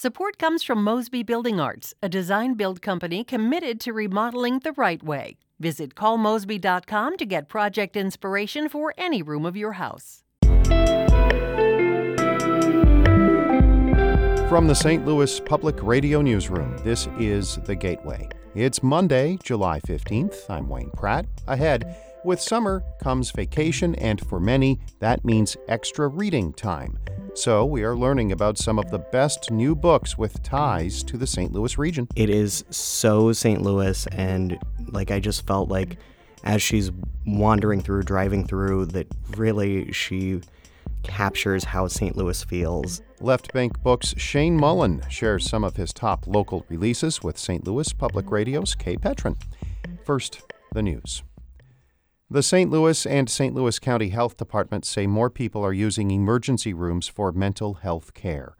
Support comes from Mosby Building Arts, a design build company committed to remodeling the right way. Visit callmosby.com to get project inspiration for any room of your house. From the St. Louis Public Radio Newsroom, this is The Gateway. It's Monday, July 15th. I'm Wayne Pratt. Ahead, with summer comes vacation, and for many, that means extra reading time. So, we are learning about some of the best new books with ties to the St. Louis region. It is so St. Louis, and like I just felt like as she's wandering through, driving through, that really she captures how St. Louis feels. Left Bank Books' Shane Mullen shares some of his top local releases with St. Louis Public Radio's Kae Petrin. First, the news. The St. Louis and St. Louis County Health Departments say more people are using emergency rooms for mental health care.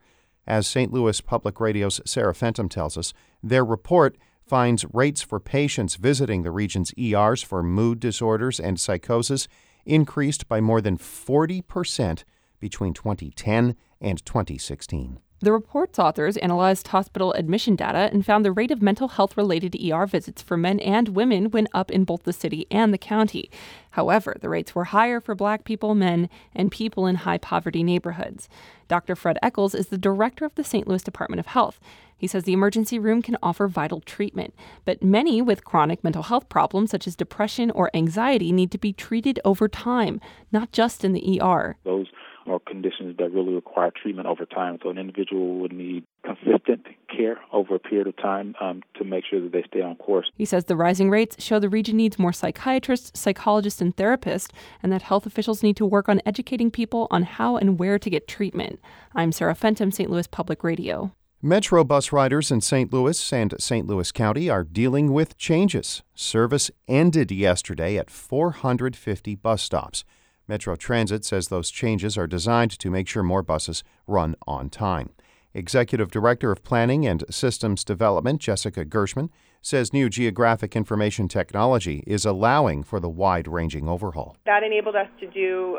As St. Louis Public Radio's Sarah Fentem tells us, their report finds rates for patients visiting the region's ERs for mood disorders and psychosis increased by more than 40% between 2010 and 2016. The report's authors analyzed hospital admission data and found the rate of mental health related ER visits for men and women went up in both the city and the county. However, the rates were higher for black people, men, and people in high poverty neighborhoods. Dr. Fred Echols is the director of the St. Louis Department of Health. He says the emergency room can offer vital treatment, but many with chronic mental health problems such as depression or anxiety need to be treated over time, not just in the ER. Those or conditions that really require treatment over time. So an individual would need consistent care over a period of time um, to make sure that they stay on course. He says the rising rates show the region needs more psychiatrists, psychologists, and therapists, and that health officials need to work on educating people on how and where to get treatment. I'm Sarah Fentem, St. Louis Public Radio. Metro bus riders in St. Louis and St. Louis County are dealing with changes. Service ended yesterday at 450 bus stops. Metro Transit says those changes are designed to make sure more buses run on time. Executive Director of Planning and Systems Development, Jessica Gershman, says new geographic information technology is allowing for the wide ranging overhaul. That enabled us to do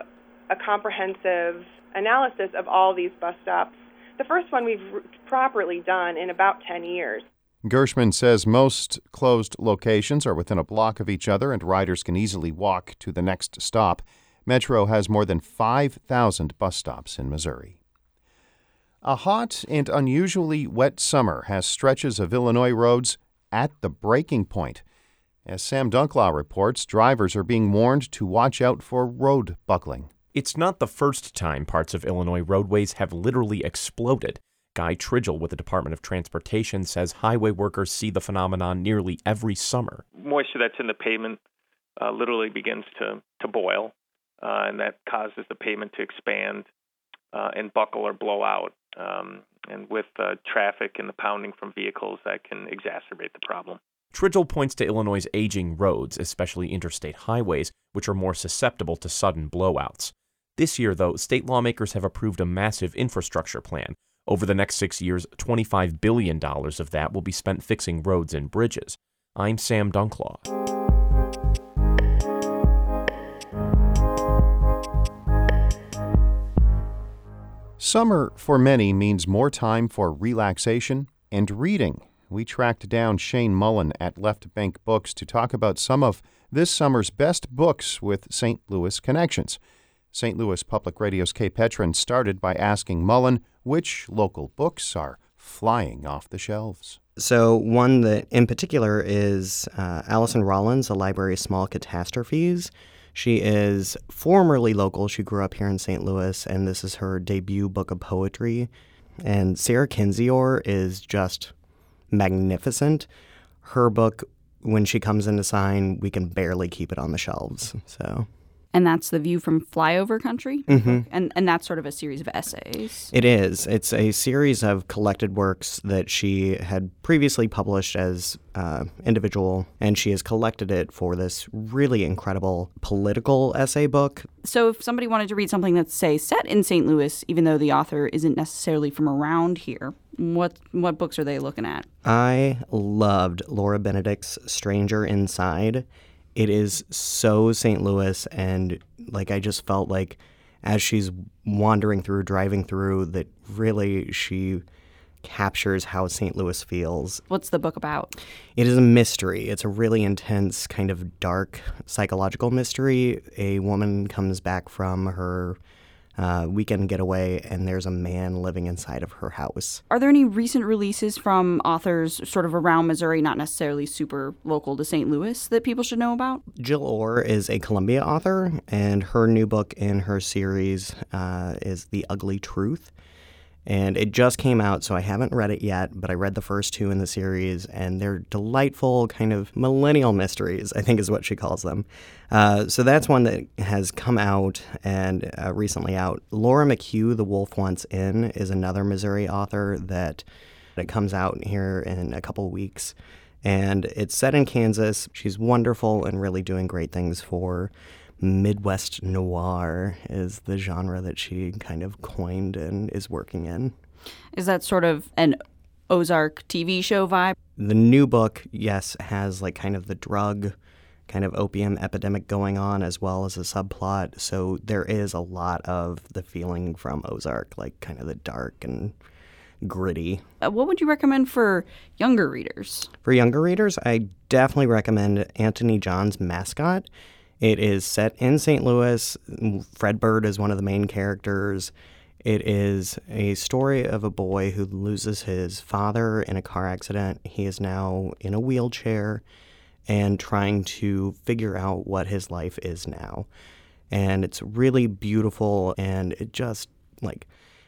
a comprehensive analysis of all these bus stops. The first one we've properly done in about 10 years. Gershman says most closed locations are within a block of each other and riders can easily walk to the next stop. Metro has more than 5,000 bus stops in Missouri. A hot and unusually wet summer has stretches of Illinois roads at the breaking point. As Sam Dunklau reports, drivers are being warned to watch out for road buckling. It's not the first time parts of Illinois roadways have literally exploded. Guy Tridgell with the Department of Transportation says highway workers see the phenomenon nearly every summer. Moisture that's in the pavement uh, literally begins to, to boil uh, and that causes the pavement to expand uh, and buckle or blow out. Um, and with uh, traffic and the pounding from vehicles, that can exacerbate the problem. Tridgell points to Illinois' aging roads, especially interstate highways, which are more susceptible to sudden blowouts. This year, though, state lawmakers have approved a massive infrastructure plan. Over the next six years, $25 billion of that will be spent fixing roads and bridges. I'm Sam Dunklau. Summer for many means more time for relaxation and reading. We tracked down Shane Mullen at Left Bank Books to talk about some of this summer's best books with St. Louis connections. St. Louis Public Radio's Kae Petrin started by asking Mullen which local books are flying off the shelves. So, one that in particular is uh, Allison Rollins, A Library of Small Catastrophes. She is formerly local. She grew up here in St. Louis, and this is her debut book of poetry. And Sarah Kendzior is just magnificent. Her book, when she comes in to sign, we can barely keep it on the shelves. So and that's the view from flyover country? Mm-hmm. and and that's sort of a series of essays? It is. It's a series of collected works that she had previously published as uh, individual and she has collected it for this really incredible political essay book. So if somebody wanted to read something that's say set in st louis even though the author isn't necessarily from around here what what books are they looking at? I loved laura benedict's stranger inside it is so St. Louis, and like I just felt like as she's wandering through, driving through, that really she captures how St. Louis feels. What's the book about? It is a mystery. It's a really intense, kind of dark psychological mystery. A woman comes back from her uh, weekend getaway, and there's a man living inside of her house. Are there any recent releases from authors sort of around Missouri, not necessarily super local to St. Louis, that people should know about? Jill Orr is a Columbia author, and her new book in her series uh, is The Ugly Truth. And it just came out, so I haven't read it yet, but I read the first two in the series, and they're delightful, kind of millennial mysteries, I think is what she calls them. Uh, so that's one that has come out and uh, recently out. Laura McHugh, The Wolf Wants In, is another Missouri author that, that comes out here in a couple weeks. And it's set in Kansas. She's wonderful and really doing great things for Midwest noir is the genre that she kind of coined and is working in. Is that sort of an Ozark TV show vibe? The new book, yes, has like kind of the drug, kind of opium epidemic going on as well as a subplot. So there is a lot of the feeling from Ozark, like kind of the dark and gritty. Uh, what would you recommend for younger readers? For younger readers, I definitely recommend Antony John's Mascot. It is set in St. Louis. Fredbird is one of the main characters. It is a story of a boy who loses his father in a car accident. He is now in a wheelchair and trying to figure out what his life is now. And it's really beautiful and it just like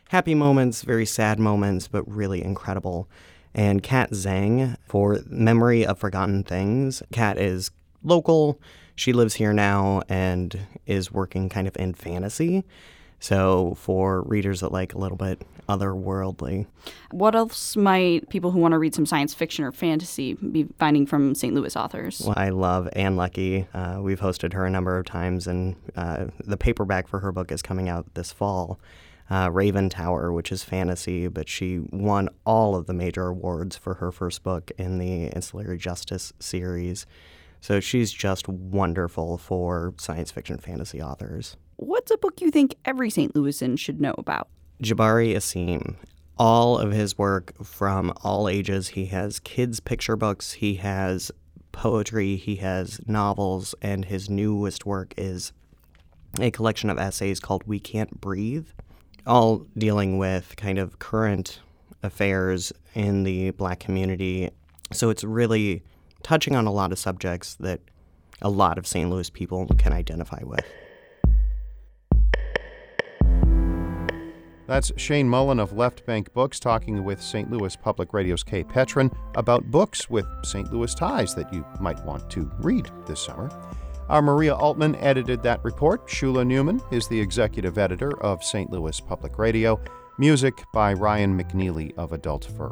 happy moments, very sad moments, but really incredible. And Kat Zhang for Memory of Forgotten Things. Kat is local she lives here now and is working kind of in fantasy. So for readers that like a little bit otherworldly. What else might people who want to read some science fiction or fantasy be finding from St. Louis authors? Well, I love Ann Leckie. Uh, we've hosted her a number of times, and uh, the paperback for her book is coming out this fall. Uh, Raven Tower, which is fantasy, but she won all of the major awards for her first book in the Ancillary Justice series. So she's just wonderful for science fiction fantasy authors. What's a book you think every St. Louisan should know about? Jabari Asim. All of his work from all ages. He has kids' picture books, he has poetry, he has novels, and his newest work is a collection of essays called We Can't Breathe, all dealing with kind of current affairs in the black community. So it's really touching on a lot of subjects that a lot of St. Louis people can identify with. That's Shane Mullen of Left Bank Books talking with St. Louis Public Radio's Kae Petrin about books with St. Louis ties that you might want to read this summer. Our Maria Altman edited that report. Shula Neuman is the executive editor of St. Louis Public Radio. Music by Ryan McNeely of Adult Fur.